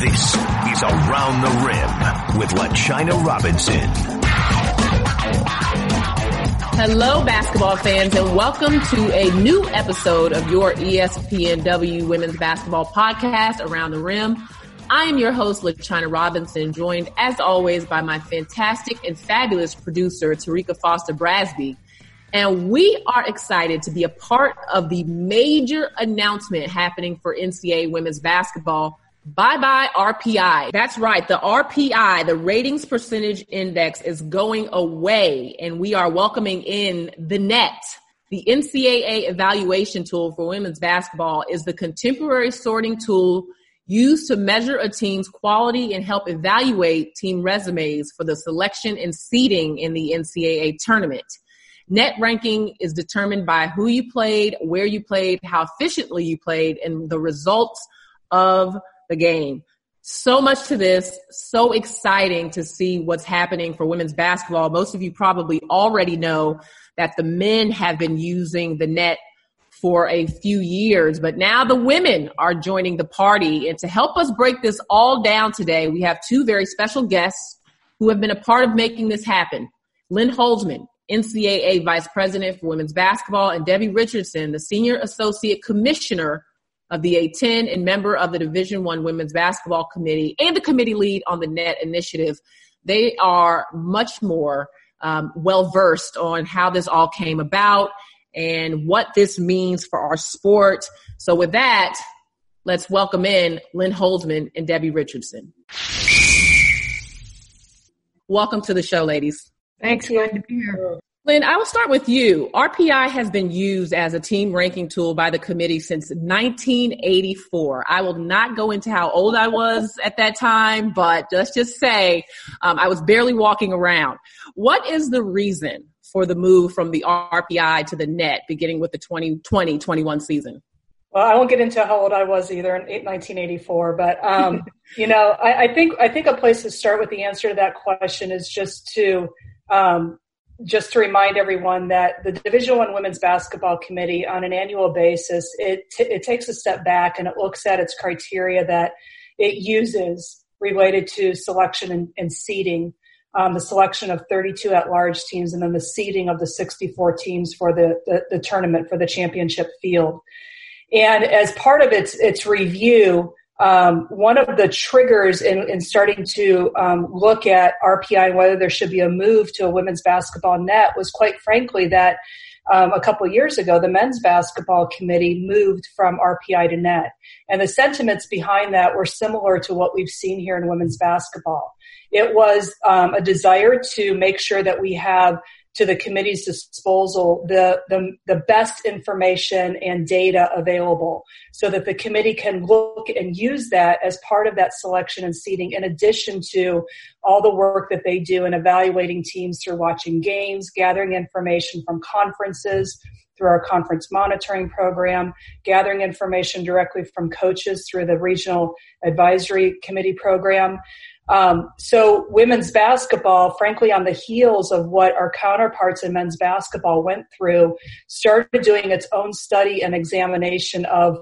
This is Around the Rim with LaChina Robinson. Hello, basketball fans, and welcome to a new episode of your ESPNW Women's Basketball Podcast, Around the Rim. I am your host, LaChina Robinson, joined as always by my fantastic and fabulous producer, Tarika Foster Brasby. And we are excited to be a part of the major announcement happening for NCAA women's basketball. Bye bye RPI. That's right. The RPI, the ratings percentage index is going away and we are welcoming in the net. The NCAA evaluation tool for women's basketball is the contemporary sorting tool used to measure a team's quality and help evaluate team resumes for the selection and seeding in the NCAA tournament. Net ranking is determined by who you played, where you played, how efficiently you played, and the results of the game. So much to this, so exciting to see what's happening for women's basketball. Most of you probably already know that the men have been using the net for a few years, but now the women are joining the party. And to help us break this all down today, we have two very special guests who have been a part of making this happen. Lynn Holzman, NCAA Vice President for Women's Basketball, and Debbie Richardson, the Senior Associate Commissioner of the A10 and member of the Division One Women's Basketball Committee and the committee lead on the NET initiative. They are much more um, well versed on how this all came about and what this means for our sport. So with that, let's welcome in Lynn Holzman and Debbie Richardson. Welcome to the show, ladies. Thanks, glad to be here. Lynn, I will start with you. RPI has been used as a team ranking tool by the committee since 1984. I will not go into how old I was at that time, but let's just say um, I was barely walking around. What is the reason for the move from the RPI to the net beginning with the 2020-21 season? Well, I won't get into how old I was either in 1984, but um, you know, I, I, think I think a place to start with the answer to that question is just to um, just to remind everyone that the Division One Women's Basketball Committee, on an annual basis, it t- it takes a step back and it looks at its criteria that it uses related to selection and, and seeding. Um, the selection of 32 at-large teams, and then the seeding of the 64 teams for the, the, the tournament for the championship field. And as part of its its review, um, one of the triggers in, in starting to um, look at RPI and whether there should be a move to a women's basketball net was quite frankly that um, a couple years ago, the men's basketball committee moved from RPI to net. And the sentiments behind that were similar to what we've seen here in women's basketball. It was um, a desire to make sure that we have to the committee's disposal the, the, the best information and data available so that the committee can look and use that as part of that selection and seeding in addition to all the work that they do in evaluating teams through watching games, gathering information from conferences, through our conference monitoring program, gathering information directly from coaches through the regional advisory committee program. Um, so women's basketball, frankly, on the heels of what our counterparts in men's basketball went through, started doing its own study and examination of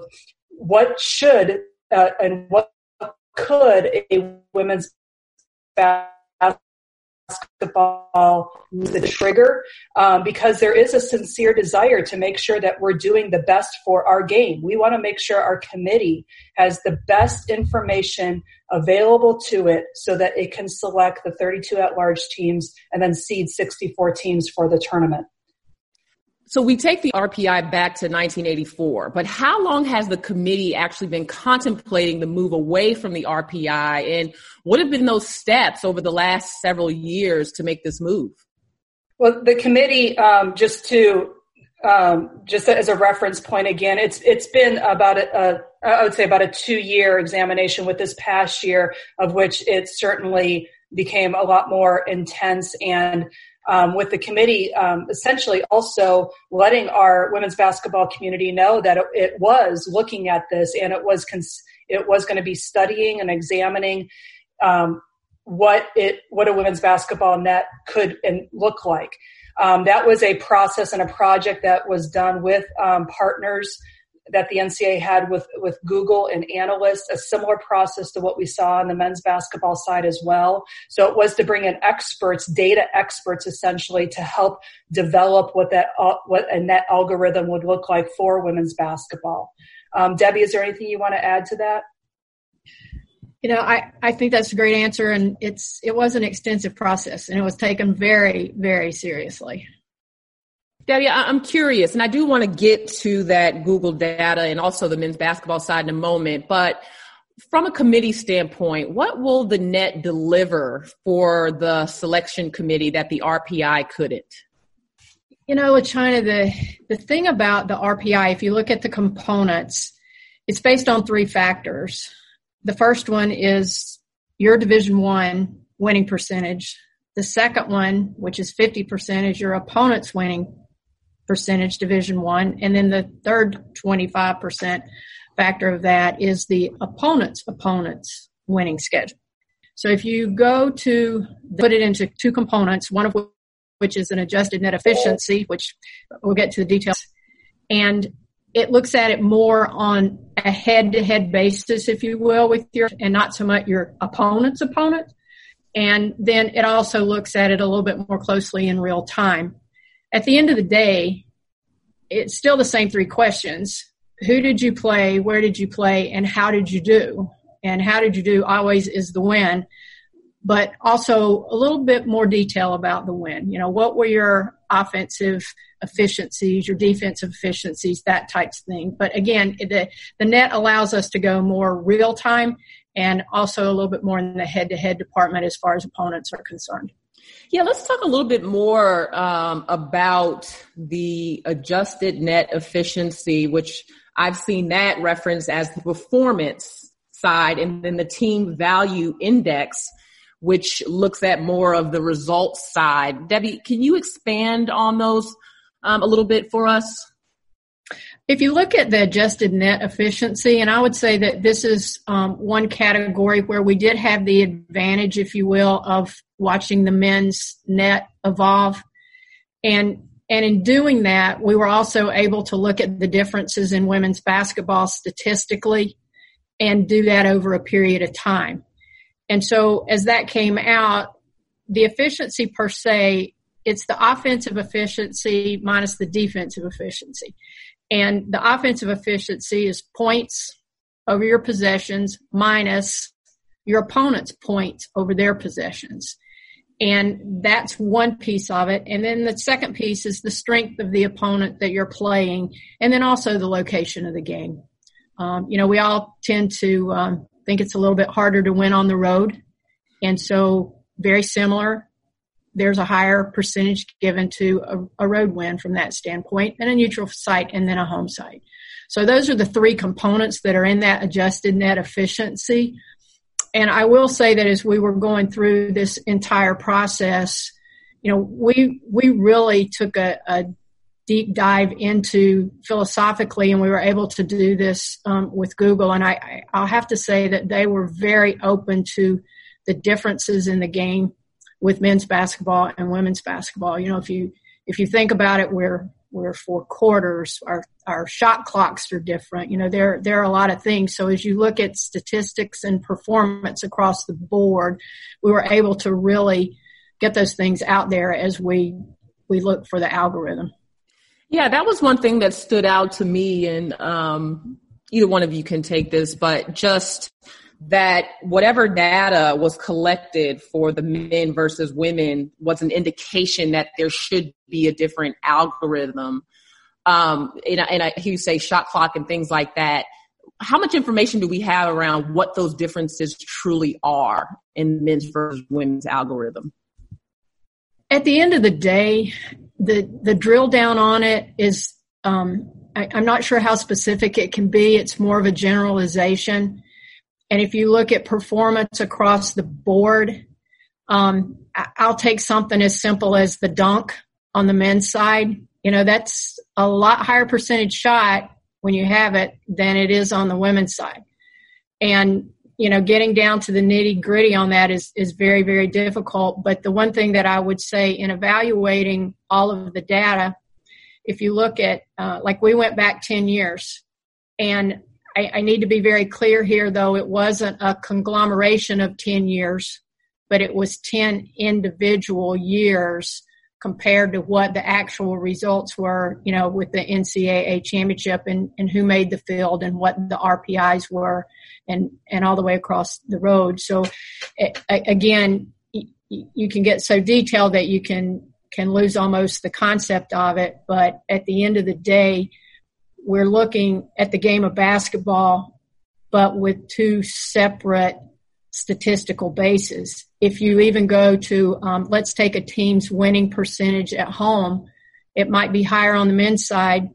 what should uh, and what could a women's basketball basketball the trigger um, because there is a sincere desire to make sure that we're doing the best for our game. We want to make sure our committee has the best information available to it so that it can select the 32 at large teams and then seed 64 teams for the tournament. So we take the RPI back to 1984, but how long has the committee actually been contemplating the move away from the RPI and what have been those steps over the last several years to make this move? Well, the committee, um, just to um, just as a reference point again, it's it's been about a, a I would say about a two year examination with this past year, of which it certainly became a lot more intense and um, with the committee um, essentially also letting our women's basketball community know that it, it was looking at this and it was cons- it was going to be studying and examining um, what it what a women's basketball net could and look like. Um, that was a process and a project that was done with um, partners that the NCAA had with, with Google and analysts, a similar process to what we saw on the men's basketball side as well. So it was to bring in experts, data experts essentially to help develop what that, uh, what a net algorithm would look like for women's basketball. Um, Debbie, is there anything you want to add to that? You know, I, I think that's a great answer and it's, it was an extensive process and it was taken very, very seriously. Debbie, I'm curious, and I do want to get to that Google data and also the men's basketball side in a moment, but from a committee standpoint, what will the net deliver for the selection committee that the RPI couldn't? You know, China, the, the thing about the RPI, if you look at the components, it's based on three factors. The first one is your Division One winning percentage. The second one, which is 50%, is your opponent's winning percentage division one. And then the third 25% factor of that is the opponent's opponent's winning schedule. So if you go to put it into two components one of which is an adjusted net efficiency which we'll get to the details and it looks at it more on a head-to-head basis if you will with your and not so much your opponent's opponent. And then it also looks at it a little bit more closely in real time at the end of the day, it's still the same three questions. Who did you play? Where did you play? And how did you do? And how did you do always is the win, but also a little bit more detail about the win. You know, what were your offensive efficiencies, your defensive efficiencies, that type of thing. But again, the, the net allows us to go more real time and also a little bit more in the head to head department as far as opponents are concerned. Yeah, let's talk a little bit more um, about the adjusted net efficiency, which I've seen that referenced as the performance side, and then the team value index, which looks at more of the results side. Debbie, can you expand on those um, a little bit for us? If you look at the adjusted net efficiency, and I would say that this is um, one category where we did have the advantage, if you will, of watching the men's net evolve. And and in doing that, we were also able to look at the differences in women's basketball statistically and do that over a period of time. And so as that came out, the efficiency per se, it's the offensive efficiency minus the defensive efficiency. And the offensive efficiency is points over your possessions minus your opponent's points over their possessions. And that's one piece of it. And then the second piece is the strength of the opponent that you're playing, and then also the location of the game. Um, you know, we all tend to um, think it's a little bit harder to win on the road. And so, very similar there's a higher percentage given to a, a, road win from that standpoint and a neutral site and then a home site. So those are the three components that are in that adjusted net efficiency. And I will say that as we were going through this entire process, you know, we, we really took a, a deep dive into philosophically and we were able to do this um, with Google. And I, I'll have to say that they were very open to the differences in the game with men's basketball and women's basketball. You know, if you if you think about it, we're we're four quarters. Our our shot clocks are different. You know, there there are a lot of things. So as you look at statistics and performance across the board, we were able to really get those things out there as we we look for the algorithm. Yeah, that was one thing that stood out to me, and um, either one of you can take this, but just that whatever data was collected for the men versus women was an indication that there should be a different algorithm. Um, and, and I you say shot clock and things like that. How much information do we have around what those differences truly are in men's versus women's algorithm? At the end of the day, the the drill down on it is um, I, I'm not sure how specific it can be. It's more of a generalization and if you look at performance across the board, um, I'll take something as simple as the dunk on the men's side. You know, that's a lot higher percentage shot when you have it than it is on the women's side. And, you know, getting down to the nitty gritty on that is, is very, very difficult. But the one thing that I would say in evaluating all of the data, if you look at, uh, like we went back 10 years And I, I need to be very clear here, though, it wasn't a conglomeration of 10 years, but it was 10 individual years compared to what the actual results were, you know, with the NCAA championship and, and who made the field and what the RPIs were and, and all the way across the road. So again, you can get so detailed that you can, can lose almost the concept of it. But at the end of the day, we're looking at the game of basketball, but with two separate statistical bases. If you even go to, um, let's take a team's winning percentage at home, it might be higher on the men's side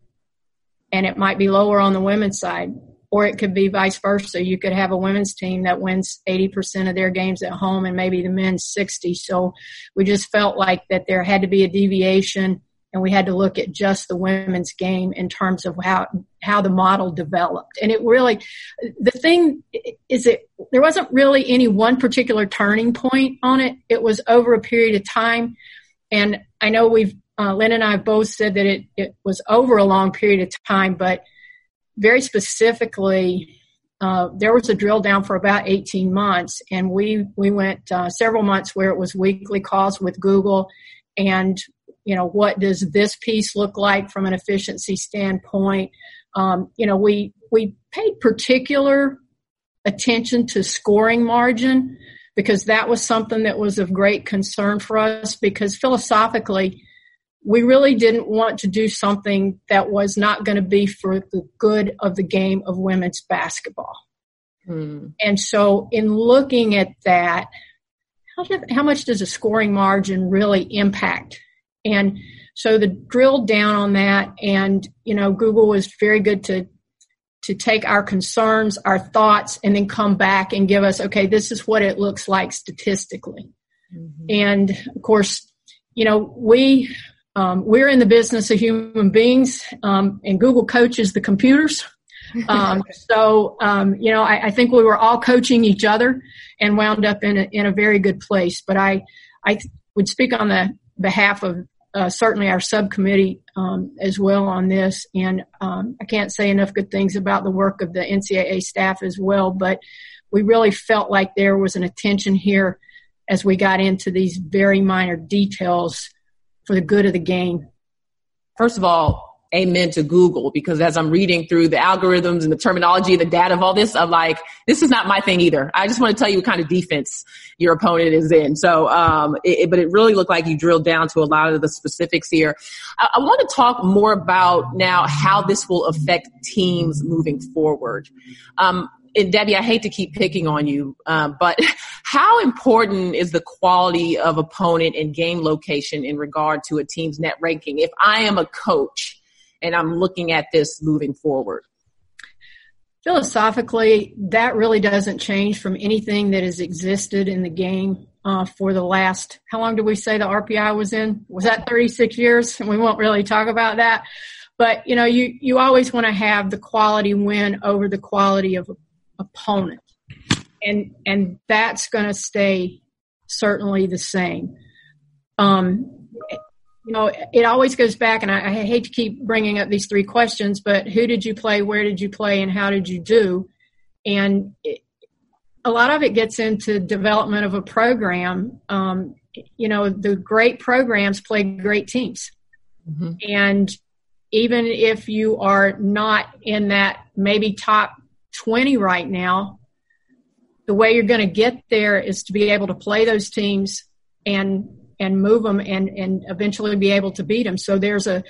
and it might be lower on the women's side. Or it could be vice versa. You could have a women's team that wins 80% of their games at home and maybe the men's 60. So we just felt like that there had to be a deviation and we had to look at just the women's game in terms of how how the model developed. And it really the thing is that there wasn't really any one particular turning point on it. It was over a period of time. And i know we've uh, lynn and i have both said that it, it was over a long period of time but very specifically uh, there was a drill down for about 18 months. And we we went uh, several months where it was weekly calls with google and you know, what does this piece look like from an efficiency standpoint? Um, you know, we we paid particular attention to scoring margin because that was something that was of great concern for us because philosophically we really didn't want to do something that was not going to be for the good of the game of women's basketball. Hmm. And so in looking at that, how, did, how much does a scoring margin really impact and so the drill down on that and, you know, Google was very good to, to take our concerns, our thoughts, and then come back and give us, okay, this is what it looks like statistically. Mm-hmm. And of course, you know, we, um, we're in the business of human beings, um, and Google coaches the computers. Um, so, um, you know, I, I, think we were all coaching each other and wound up in a, in a very good place. But I, I would speak on the behalf of uh, certainly our subcommittee um, as well on this. And um, I can't say enough good things about the work of the NCAA staff as well, but we really felt like there was an attention here as we got into these very minor details for the good of the game. First of all, amen to Google because as I'm reading through the algorithms and the terminology and the data of all this, I'm like, this is not my thing either. I just want to tell you what kind of defense your opponent is in. So, um, it, but it really looked like you drilled down to a lot of the specifics here. I, I want to talk more about now how this will affect teams moving forward. Um, and Debbie, I hate to keep picking on you, um, but how important is the quality of opponent and game location in regard to a team's net ranking? If I am a coach and I'm looking at this moving forward? Philosophically, that really doesn't change from anything that has existed in the game uh, for the last, how long did we say the RPI was in? Was that 36 years? And we won't really talk about that. But, you know, you, you always want to have the quality win over the quality of opponent. And, and that's going to stay certainly the same. Um, you know, it always goes back, and I, I, hate to keep bringing up these three questions, but who did you play, where did you play, and how did you do? And it, a lot of it gets into development of a program. Um, you know, the great programs play great teams. Mm-hmm. And even if you are not in that maybe top 20 right now, the way you're going to get there is to be able to play those teams and and move them and, and eventually be able to beat them. So there's a,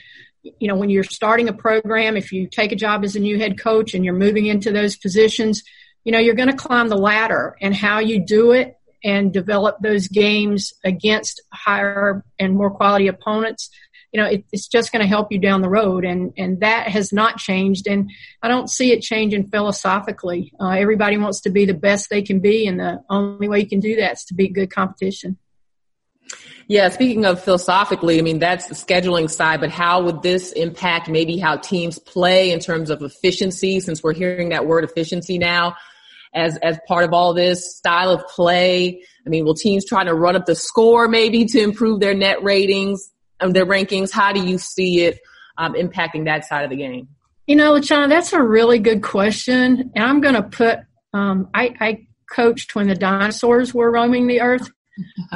you know, when you're starting a program, if you take a job as a new head coach and you're moving into those positions, you know, you're going to climb the ladder and how you do it and develop those games against higher and more quality opponents. You know it, it's just going to help you down the road and and that has not changed and i don't see it changing philosophically. Uh, everybody wants to be the best they can be and the only way you can do that is to beat good competition yeah, speaking of philosophically, I mean, that's the scheduling side, but how would this impact maybe how teams play in terms of efficiency, since we're hearing that word efficiency now as, as part of all this style of play? I mean, will teams try to run up the score maybe to improve their net ratings, um, their rankings? How do you see it um, impacting that side of the game? You know, LaChina, that's a really good question. And I'm going to put, um, I, I, coached when the dinosaurs were roaming the earth.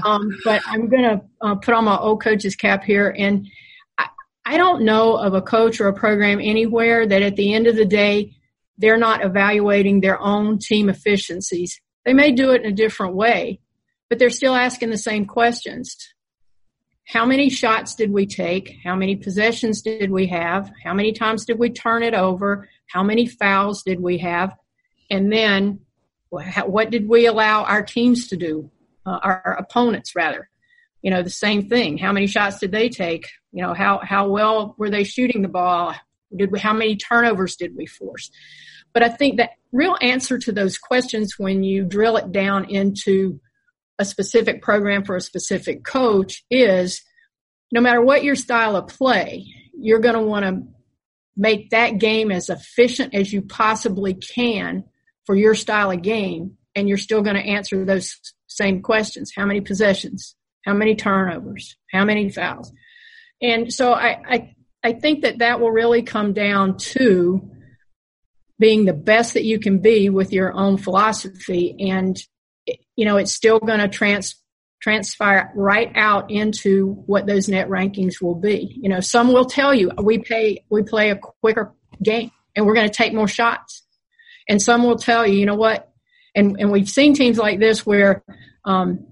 Um, but I'm going to uh, put on my old coach's cap here. And I, I don't know of a coach or a program anywhere that at the end of the day, they're not evaluating their own team efficiencies. They may do it in a different way, but they're still asking the same questions how many shots did we take? How many possessions did we have? How many times did we turn it over? How many fouls did we have? And then what did we allow our teams to do? Uh, our opponents rather. You know, the same thing. How many shots did they take? You know, how, how well were they shooting the ball? Did we, how many turnovers did we force? But I think that real answer to those questions when you drill it down into a specific program for a specific coach is no matter what your style of play, you're going to want to make that game as efficient as you possibly can for your style of game. And you're still going to answer those same questions. How many possessions? How many turnovers? How many fouls? And so I, I, I think that that will really come down to being the best that you can be with your own philosophy and you know, it's still going to trans transfer right out into what those net rankings will be. You know, some will tell you we pay we play a quicker game and we're going to take more shots, and some will tell you, you know what, and and we've seen teams like this where. Um,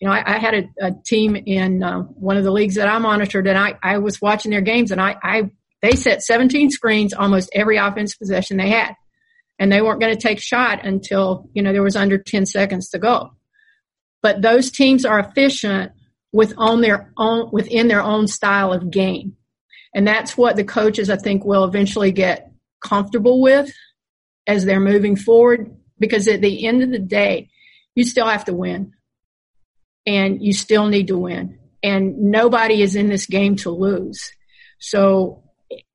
you know, I, I had a, a, team in uh, one of the leagues that I monitored, and I, I was watching their games, and I, I they set 17 screens almost every offense possession they had. And they weren't going to take shot until you know there was under 10 seconds to go. But those teams are efficient with on their own within their own style of game. And that's what the coaches i think will eventually get comfortable with as they're moving forward because at the end of the day you still have to win and you still need to win and nobody is in this game to lose so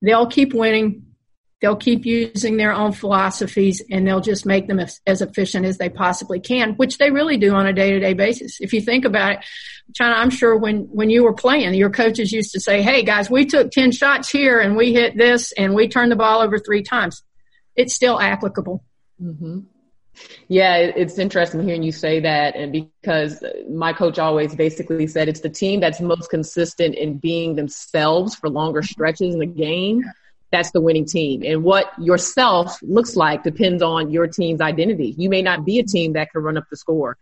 they'll keep winning they'll keep using their own philosophies and they'll just make them as, efficient as they possibly can, which they really do on a day to day basis. If you think about it, China, I'm sure when, when you were playing, your coaches used to say, Hey guys, we took 10 shots here and we hit this and we turned the ball over three times. It's still applicable. Mm-hmm. Yeah, it's interesting hearing you say that, and because my coach always basically said it's the team that's most consistent in being themselves for longer stretches in the game that's the winning team. And what yourself looks like depends on your team's identity. You may not be a team that can run up the score.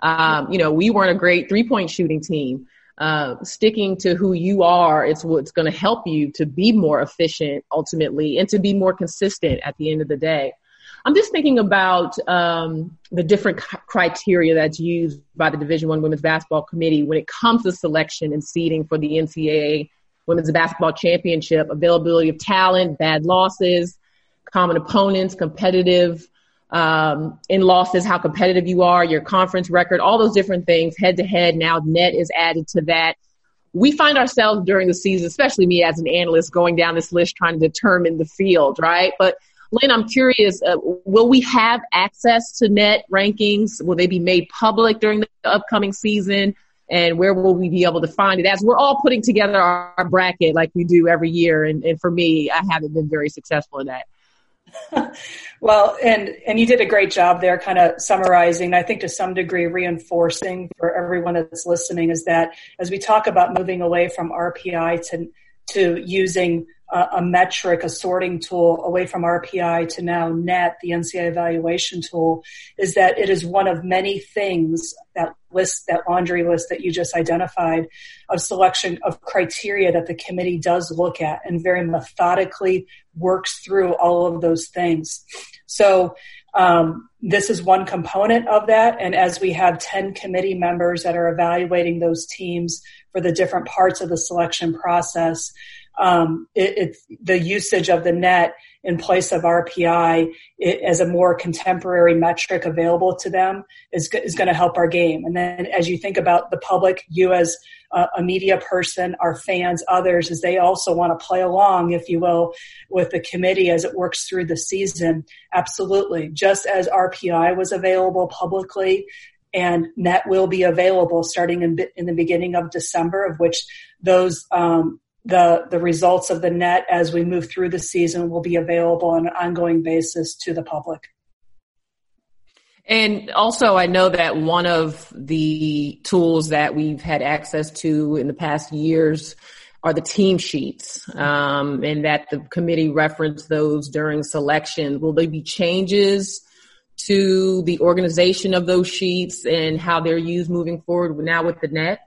Um, you know, we weren't a great three point shooting team. Uh, sticking to who you are is what's going to help you to be more efficient ultimately and to be more consistent at the end of the day. I'm just thinking about um, the different criteria that's used by the Division One Women's Basketball Committee when it comes to selection and seeding for the NCAA women's basketball championship, availability of talent, bad losses, common opponents, competitive um, in losses, how competitive you are, your conference record, all those different things, head to head. Now net is added to that. We find ourselves during the season, especially me as an analyst, going down this list trying to determine the field, right? But Lynn, I'm curious, uh, will we have access to net rankings? Will they be made public during the upcoming season? and where will we be able to find it as we're all putting together our, our bracket like we do every year and, and for me i haven't been very successful in that well and and you did a great job there kind of summarizing i think to some degree reinforcing for everyone that's listening is that as we talk about moving away from rpi to to using a, metric, a sorting tool away from RPI to now NET, the NCAA evaluation tool, is that it is one of many things that list, that laundry list that you just identified of selection of criteria that the committee does look at and very methodically works through all of those things. So, um, this is one component of that. And as we have 10 committee members that are evaluating those teams for the different parts of the selection process, um, it, it's the usage of the net in place of RPI it, as a more contemporary metric available to them is, is going to help our game. And then as you think about the public, you as a, a media person, our fans, others, as they also want to play along, if you will, with the committee as it works through the season, absolutely. Just as RPI was available publicly and net will be available starting in, in the beginning of December, of which those um, the the results of the net as we move through the season will be available on an ongoing basis to the public. And also, I know that one of the tools that we've had access to in the past years are the team sheets, um, and that the committee referenced those during selection. Will there be changes to the organization of those sheets and how they're used moving forward now with the net?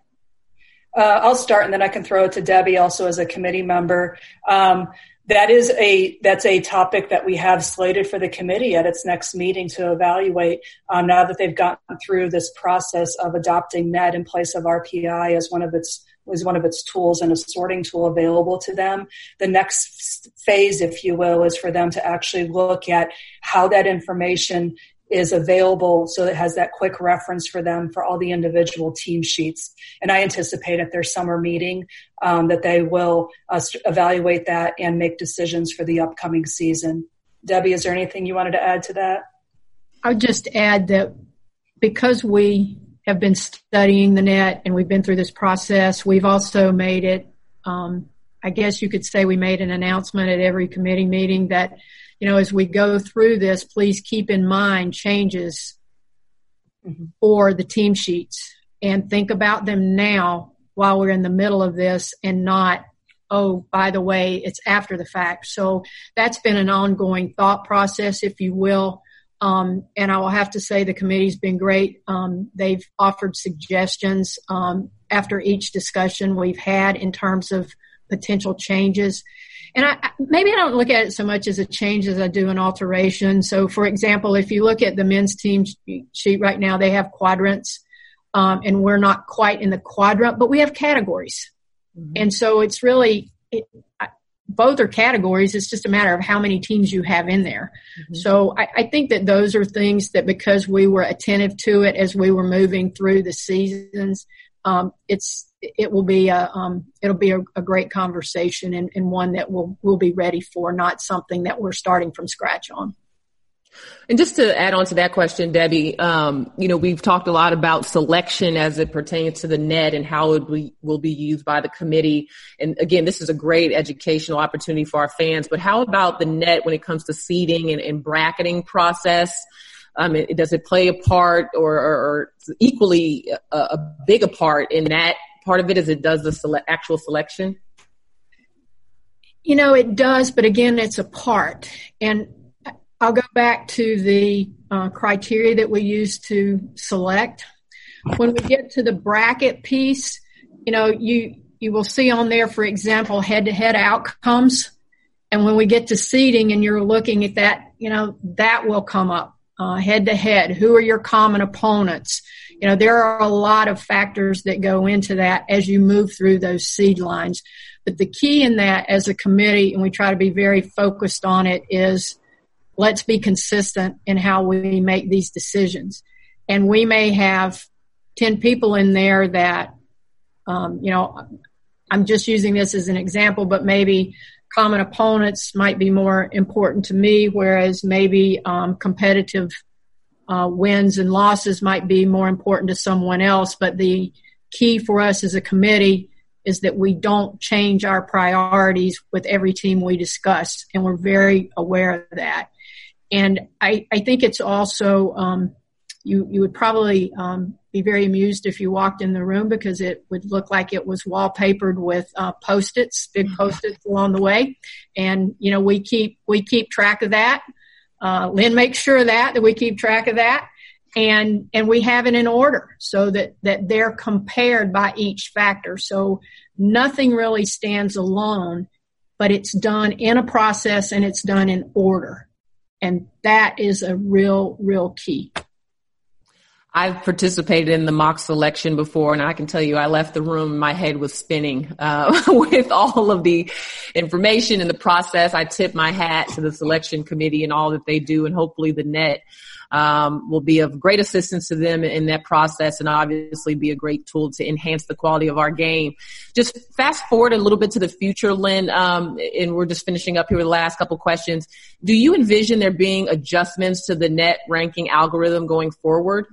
Uh, I'll start, and then I can throw it to Debbie, also as a committee member. Um, that is a that's a topic that we have slated for the committee at its next meeting to evaluate. Um, now that they've gotten through this process of adopting NET in place of RPI as one of its was one of its tools and a sorting tool available to them. The next phase, if you will, is for them to actually look at how that information is available so it has that quick reference for them for all the individual team sheets. And I anticipate at their summer meeting um, that they will uh, evaluate that and make decisions for the upcoming season. Debbie, is there anything you wanted to add to that? I'll just add that because we have been studying the net and we've been through this process, we've also made it, um, I guess you could say we made an announcement at every committee meeting that you know, as we go through this, please keep in mind changes mm-hmm. for the team sheets and think about them now while we're in the middle of this and not, oh, by the way, it's after the fact. So that's been an ongoing thought process, if you will. Um, and I will have to say the committee's been great. Um, they've offered suggestions um, after each discussion we've had in terms of potential changes and I, maybe I don't look at it so much as a change as I do an alteration. So, for example, if you look at the men's team sheet right now, they have quadrants, um, and we're not quite in the quadrant, but we have categories. Mm-hmm. And so it's really, it, both are categories. It's just a matter of how many teams you have in there. Mm-hmm. So I, I, think that those are things that because we were attentive to it as we were moving through the seasons, um, it's it will be a um, it'll be a, a great conversation and, and, one that we'll we'll be ready for, not something that we're starting from scratch on. And just to add on to that question, Debbie, um, you know, we've talked a lot about selection as it pertains to the net and how it will, be used by the committee. And again, this is a great educational opportunity for our fans. But how about the net when it comes to seeding and, and bracketing process? Um, it, does it play a part or, or, or equally a, a, big a part in that part of it as it does the sele- actual selection? You know, it does, but again, it's a part. And I'll go back to the uh, criteria that we use to select. When we get to the bracket piece, you know, you you will see on there, for example, head-to-head outcomes. And when we get to seeding and you're looking at that, you know, that will come up head to head? Who are your common opponents? You know, there are a lot of factors that go into that as you move through those seed lines. But the key in that as a committee, and we try to be very focused on it, is let's be consistent in how we make these decisions. And we may have 10 people in there that, um, you know, I'm just using this as an example, but maybe common opponents might be more important to me, whereas maybe um, competitive uh, wins and losses might be more important to someone else. But the key for us as a committee is that we don't change our priorities with every team we discuss, and we're very aware of that. And I, I think it's also um, you you would probably um, be very amused if you walked in the room because it would look like it was wallpapered with uh, post-its, big mm-hmm. post-its along the way. And you know we keep we keep track of that. Uh, Lynn makes sure of that that we keep track of that, and and we have it in order so that that they're compared by each factor. So nothing really stands alone, but it's done in a process and it's done in order, and that is a real real key. I've participated in the mock selection before, and I can tell you, I left the room. My head was spinning uh, with all of the information and the process. I tip my hat to the selection committee and all that they do, and hopefully the net um, will be of great assistance to them in that process, and obviously be a great tool to enhance the quality of our game. Just fast forward a little bit to the future, Lynn, um, and we're just finishing up here with the last couple questions. Do you envision there being adjustments to the net ranking algorithm going forward?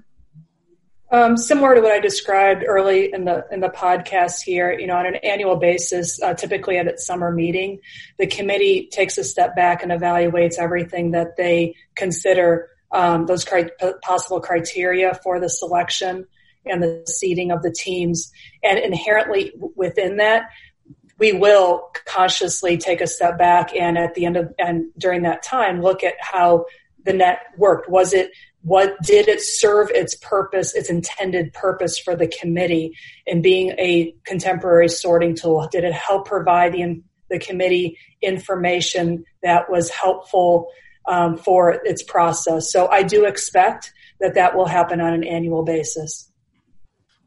Um, similar to what I described early in the in the podcast here, you know, on an annual basis, uh, typically at its summer meeting, the committee takes a step back and evaluates everything that they consider um, those cri- possible criteria for the selection and the seeding of the teams, and inherently within that, we will consciously take a step back and at the end of and during that time look at how the net worked. Was it what did it serve its purpose, its intended purpose for the committee in being a contemporary sorting tool? Did it help provide the, the committee information that was helpful um, for its process? So I do expect that that will happen on an annual basis.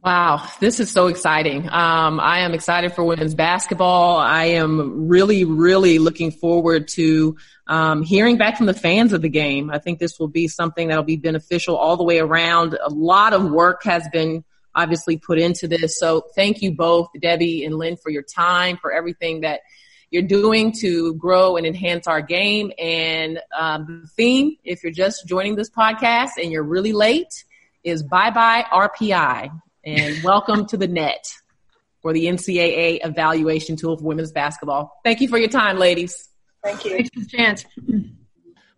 Wow, this is so exciting. Um, I am excited for women's basketball. I am really, really looking forward to um, hearing back from the fans of the game. I think this will be something that'll be beneficial all the way around. A lot of work has been obviously put into this. So thank you both, Debbie and Lynn, for your time, for everything that you're doing to grow and enhance our game. And um, the theme, if you're just joining this podcast and you're really late, is bye bye RPI and welcome to the net for the NCAA evaluation tool for women's basketball. Thank you for your time, ladies. Thank you. Thanks for the chance.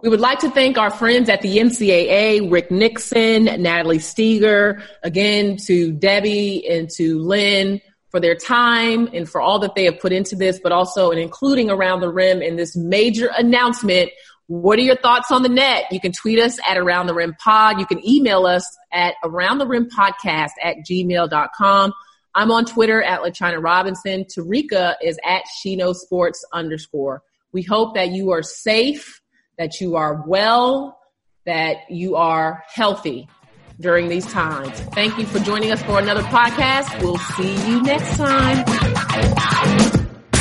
We would like to thank our friends at the NCAA, Rick Nixon, Natalie Steger, again to Debbie and to Lynn for their time and for all that they have put into this, but also in including around the rim in this major announcement what are your thoughts on the net? You can tweet us at Around the Rim Pod. You can email us at Around the Rim Podcast at gmail.com. I'm on Twitter at LaChina Robinson. Tarika is at Shino Sports underscore. We hope that you are safe, that you are well, that you are healthy during these times. Thank you for joining us for another podcast. We'll see you next time.